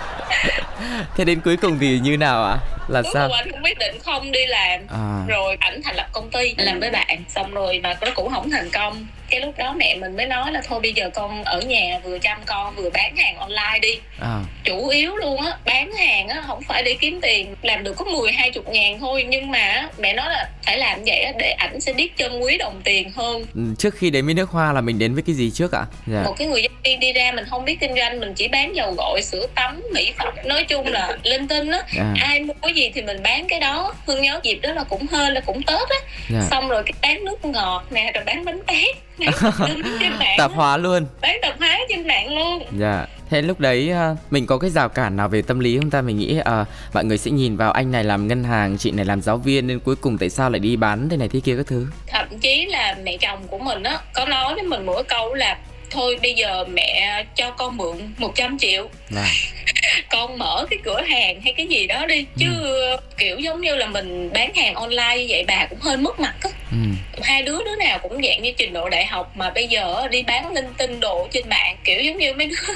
Thế đến cuối cùng thì như nào ạ? À? là cuối sao? cùng anh cũng quyết định không đi làm. À. rồi ảnh thành lập công ty làm với bạn. Xong rồi mà nó cũng không thành công cái lúc đó mẹ mình mới nói là thôi bây giờ con ở nhà vừa chăm con vừa bán hàng online đi à. chủ yếu luôn á bán hàng á không phải để kiếm tiền làm được có mười hai chục ngàn thôi nhưng mà mẹ nói là phải làm vậy á để ảnh sẽ biết chân quý đồng tiền hơn ừ, trước khi đến với nước hoa là mình đến với cái gì trước ạ à? yeah. một cái người dân đi đi ra mình không biết kinh doanh mình chỉ bán dầu gội sữa tắm mỹ phẩm nói chung là linh tinh á yeah. ai mua cái gì thì mình bán cái đó hương nhớ dịp đó là cũng hơi là cũng tết á yeah. xong rồi cái bán nước ngọt nè rồi bán bánh tét tạp hóa luôn. Bán tạp hóa trên mạng luôn. Dạ. Thế lúc đấy à, mình có cái rào cản nào về tâm lý không ta? Mình nghĩ uh, mọi người sẽ nhìn vào anh này làm ngân hàng chị này làm giáo viên nên cuối cùng tại sao lại đi bán thế này thế kia các thứ? Thậm chí là mẹ chồng của mình á có nói với mình mỗi câu là thôi bây giờ mẹ cho con mượn 100 triệu. À. con mở cái cửa hàng hay cái gì đó đi. Chứ ừ. kiểu giống như là mình bán hàng online như vậy bà cũng hơi mất mặt á. ừ. Hai đứa đứa nào cũng dạng như trình độ đại học mà bây giờ đi bán linh tinh đồ trên mạng kiểu giống như mấy đứa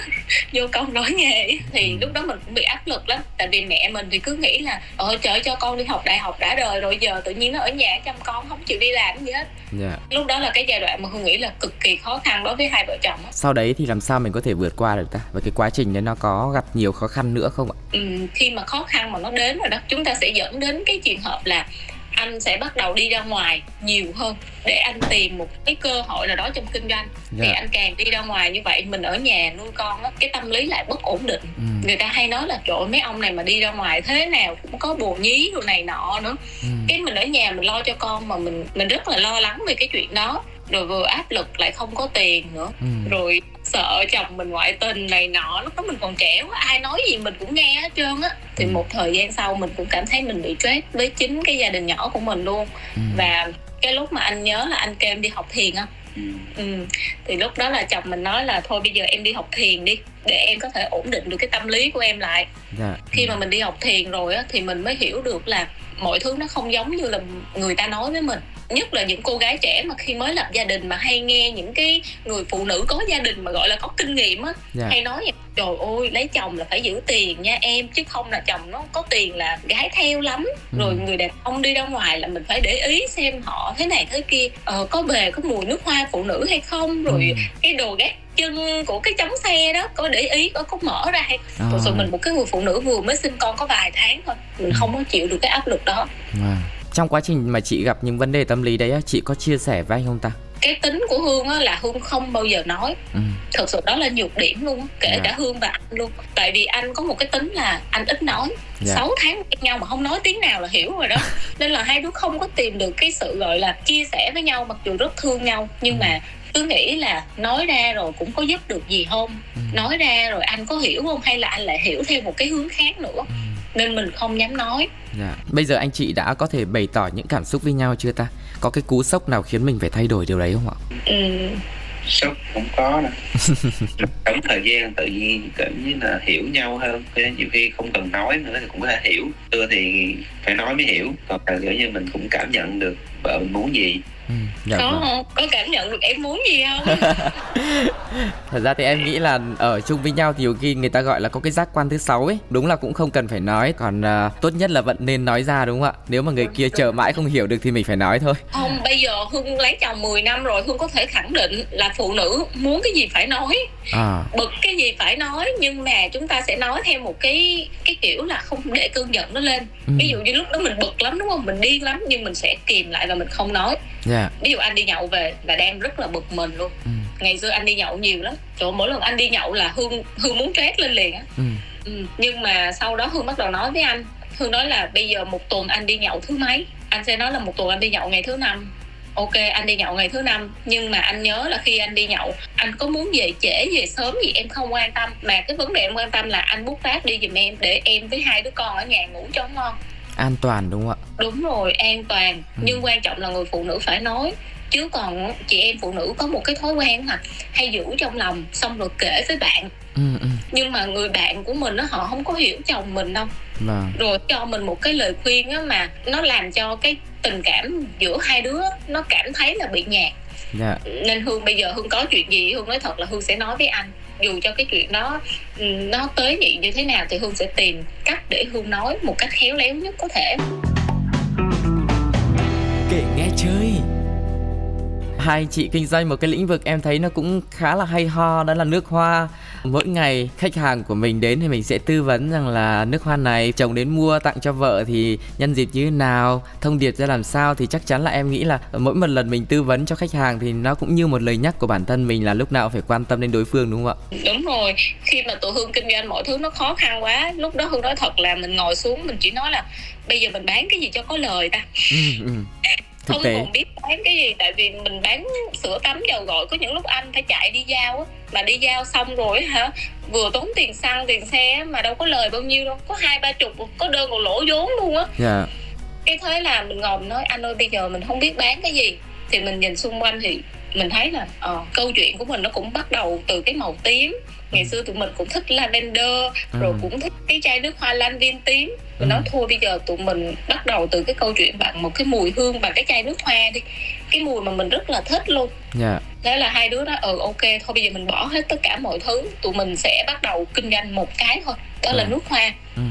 vô công nói nghề thì ừ. lúc đó mình cũng bị áp lực lắm tại vì mẹ mình thì cứ nghĩ là ờ trời cho con đi học đại học đã đời rồi giờ tự nhiên nó ở nhà chăm con không chịu đi làm gì hết yeah. Dạ. lúc đó là cái giai đoạn mà hương nghĩ là cực kỳ khó khăn đối với hai vợ chồng sau đấy thì làm sao mình có thể vượt qua được ta và cái quá trình đấy nó có gặp nhiều khó khăn nữa không ạ ừ, khi mà khó khăn mà nó đến rồi đó chúng ta sẽ dẫn đến cái trường hợp là anh sẽ bắt đầu đi ra ngoài nhiều hơn để anh tìm một cái cơ hội nào đó trong kinh doanh yeah. thì dạ. anh càng đi ra ngoài như vậy mình ở nhà nuôi con á cái tâm lý lại bất ổn định ừ. người ta hay nói là trời mấy ông này mà đi ra ngoài thế nào cũng có bồ nhí rồi này nọ nữa ừ. cái mình ở nhà mình lo cho con mà mình mình rất là lo lắng về cái chuyện đó rồi vừa áp lực lại không có tiền nữa ừ. rồi sợ chồng mình ngoại tình này nọ lúc đó mình còn trẻ quá ai nói gì mình cũng nghe hết trơn á thì ừ. một thời gian sau mình cũng cảm thấy mình bị stress với chính cái gia đình nhỏ của mình luôn ừ. và cái lúc mà anh nhớ là anh kêu em đi học thiền á ừ. ừ. thì lúc đó là chồng mình nói là thôi bây giờ em đi học thiền đi để em có thể ổn định được cái tâm lý của em lại dạ. khi mà mình đi học thiền rồi á thì mình mới hiểu được là mọi thứ nó không giống như là người ta nói với mình nhất là những cô gái trẻ mà khi mới lập gia đình mà hay nghe những cái người phụ nữ có gia đình mà gọi là có kinh nghiệm á yeah. Dạ. hay nói vậy trời ơi lấy chồng là phải giữ tiền nha em chứ không là chồng nó có tiền là gái theo lắm ừ. rồi người đàn ông đi ra ngoài là mình phải để ý xem họ thế này thế kia ờ, có bề có mùi nước hoa phụ nữ hay không rồi ừ. cái đồ gác chân của cái chống xe đó có để ý có có mở ra hay à. thực sự mình một cái người phụ nữ vừa mới sinh con có vài tháng thôi mình ừ. không có chịu được cái áp lực đó à trong quá trình mà chị gặp những vấn đề tâm lý đấy chị có chia sẻ với anh không ta cái tính của hương á là hương không bao giờ nói ừ. thật sự đó là nhược điểm luôn kể yeah. Dạ. cả hương và anh luôn tại vì anh có một cái tính là anh ít nói yeah. Dạ. 6 tháng với nhau mà không nói tiếng nào là hiểu rồi đó nên là hai đứa không có tìm được cái sự gọi là chia sẻ với nhau mặc dù rất thương nhau nhưng ừ. mà cứ nghĩ là nói ra rồi cũng có giúp được gì không ừ. nói ra rồi anh có hiểu không hay là anh lại hiểu theo một cái hướng khác nữa ừ nên mình không dám nói. Dạ. bây giờ anh chị đã có thể bày tỏ những cảm xúc với nhau chưa ta? Có cái cú sốc nào khiến mình phải thay đổi điều đấy không ạ? Ừ. sốc cũng có nè tổng thời gian tự nhiên cảm như là hiểu nhau hơn. Nhiều khi không cần nói nữa thì cũng có thể hiểu. Xưa thì phải nói mới hiểu. Còn kiểu như mình cũng cảm nhận được vợ mình muốn gì. Ừ, dạ có vâng. không có cảm nhận được em muốn gì không thật ra thì em nghĩ là ở chung với nhau thì nhiều khi người ta gọi là có cái giác quan thứ sáu ấy đúng là cũng không cần phải nói còn uh, tốt nhất là vẫn nên nói ra đúng không ạ nếu mà người kia chờ mãi không hiểu được thì mình phải nói thôi không bây giờ hương lấy chồng 10 năm rồi hương có thể khẳng định là phụ nữ muốn cái gì phải nói à. bực cái gì phải nói nhưng mà chúng ta sẽ nói theo một cái cái kiểu là không để cơn giận nó lên ừ. ví dụ như lúc đó mình bực lắm đúng không mình điên lắm nhưng mình sẽ kìm lại và mình không nói yeah. Dạ. ví dụ anh đi nhậu về là đang rất là bực mình luôn. Ừ. ngày xưa anh đi nhậu nhiều lắm. Chỗ mỗi lần anh đi nhậu là hương hương muốn stress lên liền á. Ừ. ừ. nhưng mà sau đó hương bắt đầu nói với anh. Hương nói là bây giờ một tuần anh đi nhậu thứ mấy? Anh sẽ nói là một tuần anh đi nhậu ngày thứ năm. Ok anh đi nhậu ngày thứ năm nhưng mà anh nhớ là khi anh đi nhậu anh có muốn về trễ về sớm gì em không quan tâm. Mà cái vấn đề em quan tâm là anh bút phát đi giùm em để em với hai đứa con ở nhà ngủ cho ngon an toàn đúng không ạ đúng rồi an toàn ừ. nhưng quan trọng là người phụ nữ phải nói chứ còn chị em phụ nữ có một cái thói quen mà hay giữ trong lòng xong rồi kể với bạn ừ, ừ. nhưng mà người bạn của mình nó họ không có hiểu chồng mình đâu vâng. rồi cho mình một cái lời khuyên á mà nó làm cho cái tình cảm giữa hai đứa nó cảm thấy là bị nhạt yeah. Dạ. nên hương bây giờ hương có chuyện gì hương nói thật là hương sẽ nói với anh dù cho cái chuyện đó ừ, nó tới vậy như thế nào thì hương sẽ tìm cách để hương nói một cách khéo léo nhất có thể. Kể nghe chơi hai chị kinh doanh một cái lĩnh vực em thấy nó cũng khá là hay ho đó là nước hoa. Mỗi ngày khách hàng của mình đến thì mình sẽ tư vấn rằng là nước hoa này chồng đến mua tặng cho vợ thì nhân dịp như thế nào thông điệp ra làm sao thì chắc chắn là em nghĩ là mỗi một lần mình tư vấn cho khách hàng thì nó cũng như một lời nhắc của bản thân mình là lúc nào phải quan tâm đến đối phương đúng không ạ? Đúng rồi khi mà tụi hương kinh doanh mọi thứ nó khó khăn quá lúc đó hương nói thật là mình ngồi xuống mình chỉ nói là bây giờ mình bán cái gì cho có lời ta. Ừ, ừ không tế. còn biết bán cái gì tại vì mình bán sữa tắm dầu gội có những lúc anh phải chạy đi giao á mà đi giao xong rồi hả vừa tốn tiền xăng tiền xe mà đâu có lời bao nhiêu đâu có hai ba chục có đơn còn lỗ vốn luôn á yeah. Dạ. cái thế là mình ngồi mình nói anh ơi bây giờ mình không biết bán cái gì thì mình nhìn xung quanh thì mình thấy là uh, câu chuyện của mình nó cũng bắt đầu từ cái màu tím ngày xưa tụi mình cũng thích lavender ừ. rồi cũng thích cái chai nước hoa lan viên tím mình ừ. nói thôi bây giờ tụi mình bắt đầu từ cái câu chuyện bằng một cái mùi hương bằng cái chai nước hoa đi cái mùi mà mình rất là thích luôn yeah. Dạ. thế là hai đứa đó ừ ok thôi bây giờ mình bỏ hết tất cả mọi thứ tụi mình sẽ bắt đầu kinh doanh một cái thôi đó ừ. là nước hoa ừ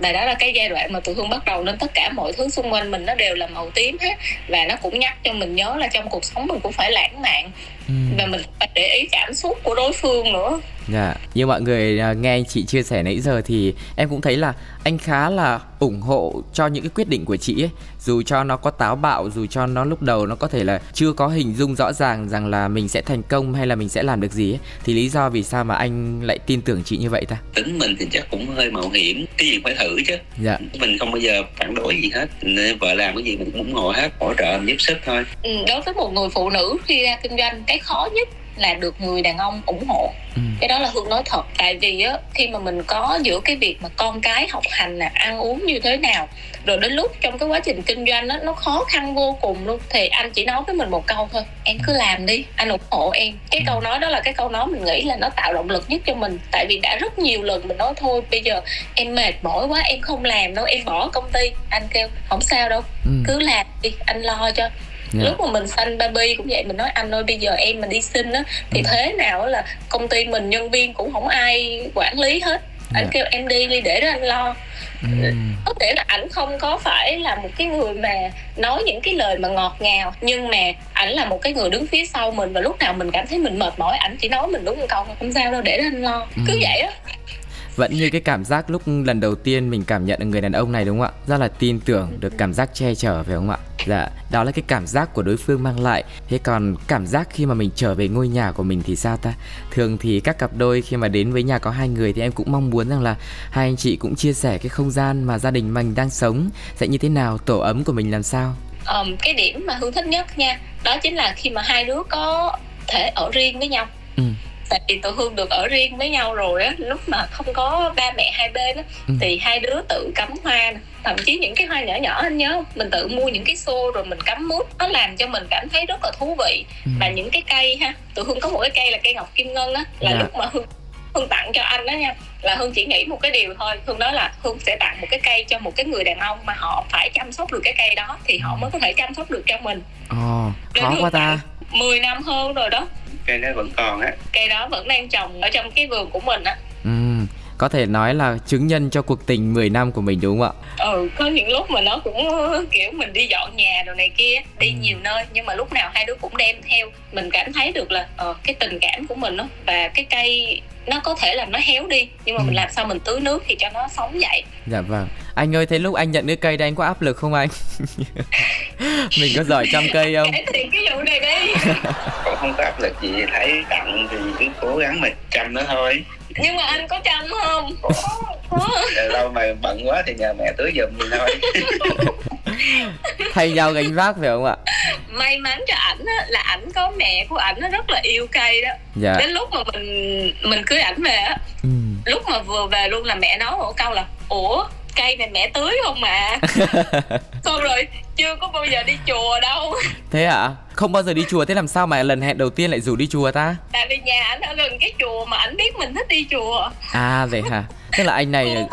và đó là cái giai đoạn mà tụi hương bắt đầu nên tất cả mọi thứ xung quanh mình nó đều là màu tím hết và nó cũng nhắc cho mình nhớ là trong cuộc sống mình cũng phải lãng mạn ừ. và mình phải để ý cảm xúc của đối phương nữa. Dạ, như mọi người à, nghe anh chị chia sẻ nãy giờ thì em cũng thấy là anh khá là ủng hộ cho những cái quyết định của chị ấy. Dù cho nó có táo bạo dù cho nó lúc đầu nó có thể là chưa có hình dung rõ ràng rằng là mình sẽ thành công hay là mình sẽ làm được gì ấy thì lý do vì sao mà anh lại tin tưởng chị như vậy ta? Tính mình thì chắc cũng hơi mạo hiểm cái gì phải thử chứ. Dạ. mình không bao giờ phản đối gì hết nên vợ làm cái gì mình cũng ủng hộ hết hỗ trợ giúp sức thôi. Ừ, đối với một người phụ nữ khi ra kinh doanh cái khó nhất là được người đàn ông ủng hộ. Ừ. cái đó là hương nói thật. Tại vì á khi mà mình có giữa cái việc mà con cái học hành là ăn uống như thế nào rồi đến lúc trong cái quá trình kinh doanh đó, nó khó khăn vô cùng luôn thì anh chỉ nói với mình một câu thôi em cứ làm đi anh ủng hộ em. Cái câu nói đó là cái câu nói mình nghĩ là nó tạo động lực nhất cho mình tại vì đã rất nhiều lần mình nói thôi bây giờ em mệt mỏi quá em không làm đâu em bỏ công ty. Anh kêu không sao đâu ừ. cứ làm đi anh lo cho yeah. Dạ. lúc mà mình sanh baby cũng vậy mình nói anh ơi bây giờ em mình đi sinh á thì ừ. thế nào là công ty mình nhân viên cũng không ai quản lý hết anh yeah. Dạ. kêu em đi đi để đó anh lo mm. có thể là ảnh không có phải là một cái người mà nói những cái lời mà ngọt ngào nhưng mà ảnh là một cái người đứng phía sau mình và lúc nào mình cảm thấy mình mệt mỏi ảnh chỉ nói mình đúng một câu không sao đâu để đó anh lo mm. cứ vậy á vẫn như cái cảm giác lúc lần đầu tiên mình cảm nhận được người đàn ông này đúng không ạ? Rất là tin tưởng được cảm giác che chở phải không ạ? Dạ đó là cái cảm giác của đối phương mang lại. Thế còn cảm giác khi mà mình trở về ngôi nhà của mình thì sao ta? Thường thì các cặp đôi khi mà đến với nhà có hai người thì em cũng mong muốn rằng là hai anh chị cũng chia sẻ cái không gian mà gia đình mình đang sống sẽ như thế nào tổ ấm của mình làm sao? Um, cái điểm mà hương thích nhất nha đó chính là khi mà hai đứa có thể ở riêng với nhau. Ừ tại vì tụi hương được ở riêng với nhau rồi á lúc mà không có ba mẹ hai bên á ừ. thì hai đứa tự cắm hoa thậm chí những cái hoa nhỏ nhỏ anh nhớ mình tự mua những cái xô rồi mình cắm mút nó làm cho mình cảm thấy rất là thú vị ừ. và những cái cây ha tụi hương có một cái cây là cây ngọc kim ngân á là yeah. Dạ. lúc mà hương hương tặng cho anh đó nha là hương chỉ nghĩ một cái điều thôi hương nói là hương sẽ tặng một cái cây cho một cái người đàn ông mà họ phải chăm sóc được cái cây đó thì họ mới có thể chăm sóc được cho mình ồ oh, khó quá ta 10 năm hơn rồi đó cây đó vẫn còn á. Cây đó vẫn đang trồng ở trong cái vườn của mình á có thể nói là chứng nhân cho cuộc tình 10 năm của mình đúng không ạ? Ừ, có những lúc mà nó cũng kiểu mình đi dọn nhà đồ này kia, đi ừ. nhiều nơi nhưng mà lúc nào hai đứa cũng đem theo, mình cảm thấy được là uh, cái tình cảm của mình đó và cái cây nó có thể là nó héo đi nhưng mà ừ. mình làm sao mình tưới nước thì cho nó sống dậy. Dạ vâng. Anh ơi thế lúc anh nhận cái cây đây anh có áp lực không anh? Mình có giỏi chăm cây không? Kể tiền cái vụ này đi. Không có áp lực gì thấy tặng thì cứ cố gắng mà chăm nó thôi nhưng mà anh có chăm không lâu mà bận quá thì nhờ mẹ tưới giùm thì thôi thay nhau gánh vác phải không ạ may mắn cho ảnh á, là ảnh có mẹ của ảnh nó rất là yêu cây đó dạ. đến lúc mà mình mình cưới ảnh về á ừ. lúc mà vừa về luôn là mẹ nói một câu là ủa cây này mẹ tưới không mà. Xong rồi chưa có bao giờ đi chùa đâu. Thế ạ? À? không bao giờ đi chùa thế làm sao mà lần hẹn đầu tiên lại rủ đi chùa ta? Tại vì nhà ảnh ở gần cái chùa mà ảnh biết mình thích đi chùa. À vậy hả? Tức là anh này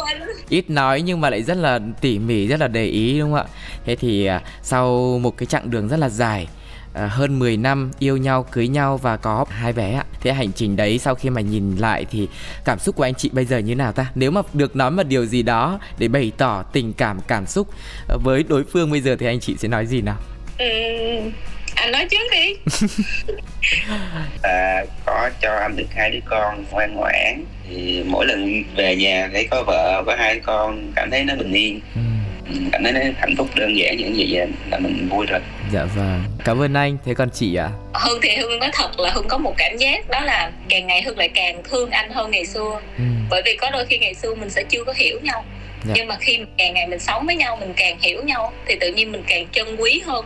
ít nói nhưng mà lại rất là tỉ mỉ rất là để ý đúng không ạ? Thế thì à, sau một cái chặng đường rất là dài À, hơn 10 năm yêu nhau cưới nhau và có hai bé ạ. Thế hành trình đấy sau khi mà nhìn lại thì cảm xúc của anh chị bây giờ như nào ta? Nếu mà được nói một điều gì đó để bày tỏ tình cảm cảm xúc ờ, với đối phương bây giờ thì anh chị sẽ nói gì nào? Ừ, anh nói trước đi. À, có cho anh được hai đứa con ngoan ngoãn. Thì mỗi lần về nhà thấy có vợ có hai con cảm thấy nó bình yên. Ừ cảm thấy nó hạnh phúc đơn giản những gì vậy là mình vui rồi. Dạ vâng. Cảm ơn anh. Thế còn chị ạ? À? hương thì hương nói thật là hương có một cảm giác đó là càng ngày hương lại càng thương anh hơn ngày xưa. Ừ. bởi vì có đôi khi ngày xưa mình sẽ chưa có hiểu nhau. Dạ. nhưng mà khi càng ngày mình sống với nhau mình càng hiểu nhau thì tự nhiên mình càng trân quý hơn.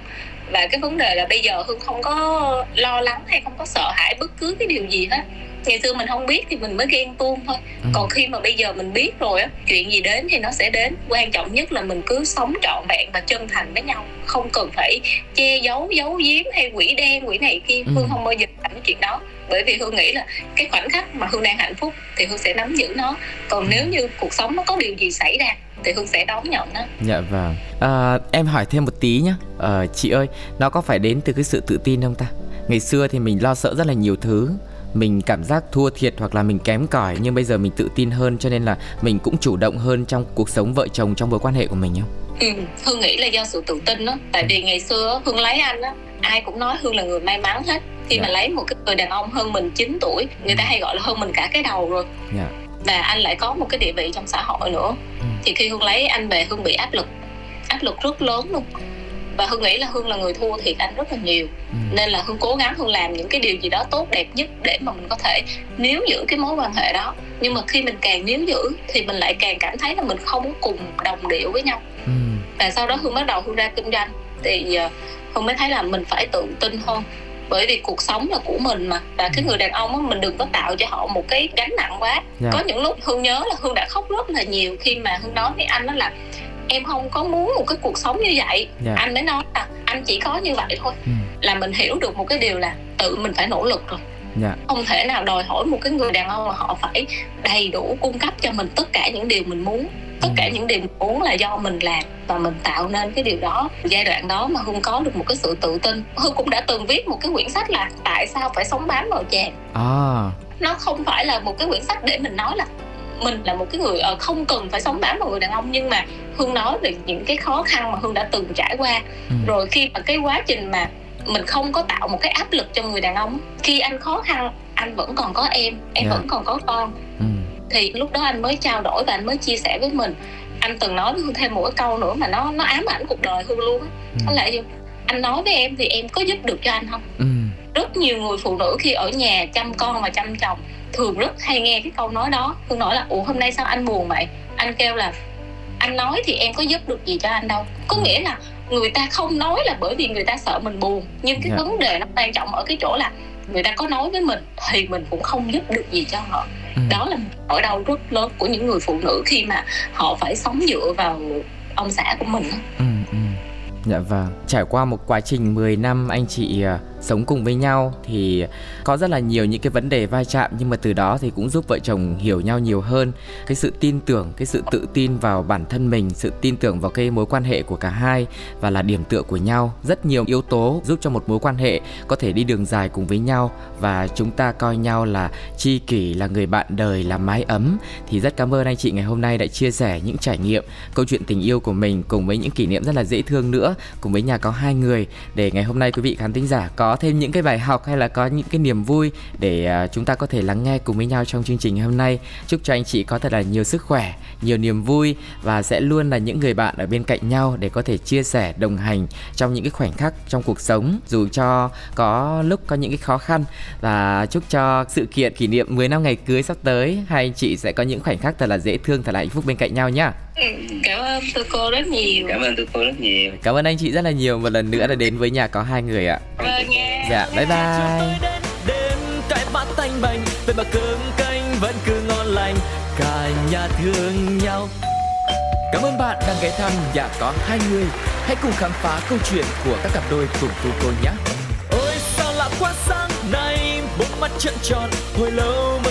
Và cái vấn đề là bây giờ hương không có lo lắng hay không có sợ hãi bất cứ cái điều gì hết ngày xưa mình không biết thì mình mới ghen tuông thôi. Ừ. còn khi mà bây giờ mình biết rồi á chuyện gì đến thì nó sẽ đến. Quan trọng nhất là mình cứ sống trọn vẹn và chân thành với nhau. Không cần phải che giấu giấu giếm hay quỷ đen quỷ này kia. Ừ. hương không bao giờ làm cái chuyện đó. Bởi vì hương nghĩ là cái khoảnh khắc mà hương đang hạnh phúc thì hương sẽ nắm giữ nó. Còn ừ. nếu như cuộc sống nó có điều gì xảy ra thì hương sẽ đón nhận nó. Dạ vâng. À, em hỏi thêm một tí nhá. À, chị ơi nó có phải đến từ cái sự tự tin không ta? Ngày xưa thì mình lo sợ rất là nhiều thứ mình cảm giác thua thiệt hoặc là mình kém cỏi nhưng bây giờ mình tự tin hơn cho nên là mình cũng chủ động hơn trong cuộc sống vợ chồng trong mối quan hệ của mình không? Ừ, Hương nghĩ là do sự tự tin đó Tại vì ngày xưa Hương lấy anh á Ai cũng nói Hương là người may mắn hết Khi yeah. mà dạ. lấy một cái người đàn ông hơn mình 9 tuổi Người ta ừ. hay gọi là hơn mình cả cái đầu rồi yeah. Dạ. Và anh lại có một cái địa vị trong xã hội nữa ừ. Thì khi Hương lấy anh về Hương bị áp lực Áp lực rất lớn luôn và hương nghĩ là hương là người thua thiệt anh rất là nhiều ừ. nên là hương cố gắng hương làm những cái điều gì đó tốt đẹp nhất để mà mình có thể níu giữ cái mối quan hệ đó nhưng mà khi mình càng níu giữ thì mình lại càng cảm thấy là mình không cùng đồng điệu với nhau ừ. và sau đó hương bắt đầu hương ra kinh doanh thì uh, hương mới thấy là mình phải tự tin hơn bởi vì cuộc sống là của mình mà và cái ừ. người đàn ông á mình đừng có tạo cho họ một cái gánh nặng quá yeah. Dạ. có những lúc hương nhớ là hương đã khóc rất là nhiều khi mà hương nói với anh đó là em không có muốn một cái cuộc sống như vậy yeah. Dạ. anh mới nói là anh chỉ có như vậy thôi ừ. là mình hiểu được một cái điều là tự mình phải nỗ lực rồi yeah. Dạ. không thể nào đòi hỏi một cái người đàn ông mà họ phải đầy đủ cung cấp cho mình tất cả những điều mình muốn tất cả ừ. những điều mình muốn là do mình làm và mình tạo nên cái điều đó giai đoạn đó mà hương có được một cái sự tự tin hương cũng đã từng viết một cái quyển sách là tại sao phải sống bám vào chàng à. nó không phải là một cái quyển sách để mình nói là mình là một cái người ờ, không cần phải sống bám vào người đàn ông nhưng mà hương nói về những cái khó khăn mà hương đã từng trải qua ừ. rồi khi mà cái quá trình mà mình không có tạo một cái áp lực cho người đàn ông khi anh khó khăn anh vẫn còn có em em yeah. Dạ. vẫn còn có con ừ. thì lúc đó anh mới trao đổi và anh mới chia sẻ với mình anh từng nói với hương thêm một cái câu nữa mà nó nó ám ảnh cuộc đời hương luôn á ừ. đó là gì anh nói với em thì em có giúp được cho anh không ừ. rất nhiều người phụ nữ khi ở nhà chăm con và chăm chồng thường rất hay nghe cái câu nói đó hương nói là ủa hôm nay sao anh buồn vậy anh kêu là anh nói thì em có giúp được gì cho anh đâu có nghĩa là người ta không nói là bởi vì người ta sợ mình buồn nhưng cái yeah. Dạ. vấn đề nó quan trọng ở cái chỗ là người ta có nói với mình thì mình cũng không giúp được gì cho họ ừ. đó là nỗi đau rất lớn của những người phụ nữ khi mà họ phải sống dựa vào ông xã của mình ừ, ừ. Dạ vâng, trải qua một quá trình 10 năm anh chị uh, sống cùng với nhau thì có rất là nhiều những cái vấn đề va chạm, nhưng mà từ đó thì cũng giúp vợ chồng hiểu nhau nhiều hơn. Cái sự tin tưởng, cái sự tự tin vào bản thân mình, sự tin tưởng vào cái mối quan hệ của cả hai và là điểm tựa của nhau. Rất nhiều yếu tố giúp cho một mối quan hệ có thể đi đường dài cùng với nhau và chúng ta coi nhau là tri kỷ, là người bạn đời, là mái ấm. Thì rất cảm ơn anh chị ngày hôm nay đã chia sẻ những trải nghiệm, câu chuyện tình yêu của mình cùng với những kỷ niệm rất là dễ thương nữa, cùng với nhà có hai người. Để ngày hôm nay quý vị khán thính giả có thêm những cái bài học hay là có những cái niềm vui để à, chúng ta có thể lắng nghe cùng với nhau trong chương trình hôm nay. Chúc cho anh chị có thật là nhiều sức khỏe, nhiều niềm vui và sẽ luôn là những người bạn ở bên cạnh nhau để có thể chia sẻ, đồng hành trong những cái khoảnh khắc trong cuộc sống, dù cho có lúc có những cái khó khăn. Và chúc cho sự kiện kỷ niệm 10 năm ngày cưới sắp tới. Hai anh chị sẽ có những khoảnh khắc thật là dễ thương, thật là hạnh phúc bên cạnh nhau nhá cảm ơn tôi cô rất nhiều. Cảm ơn tôi cô rất nhiều. Cảm ơn anh chị rất là nhiều. Một lần nữa đã đến với nhà có hai người ạ. Vâng nha. Dạ bye bye. đêm cái bát tanh bành về mà cơm canh vẫn cứ ngon lành cả nhà thương nhau. Cảm ơn bạn đang ghé thăm nhà có hai người. Hãy cùng khám phá câu chuyện của các cặp đôi cùng tu cô nhé. Ôi sao lạ quá sáng nay, bốn mắt trợn tròn, hồi lâu mới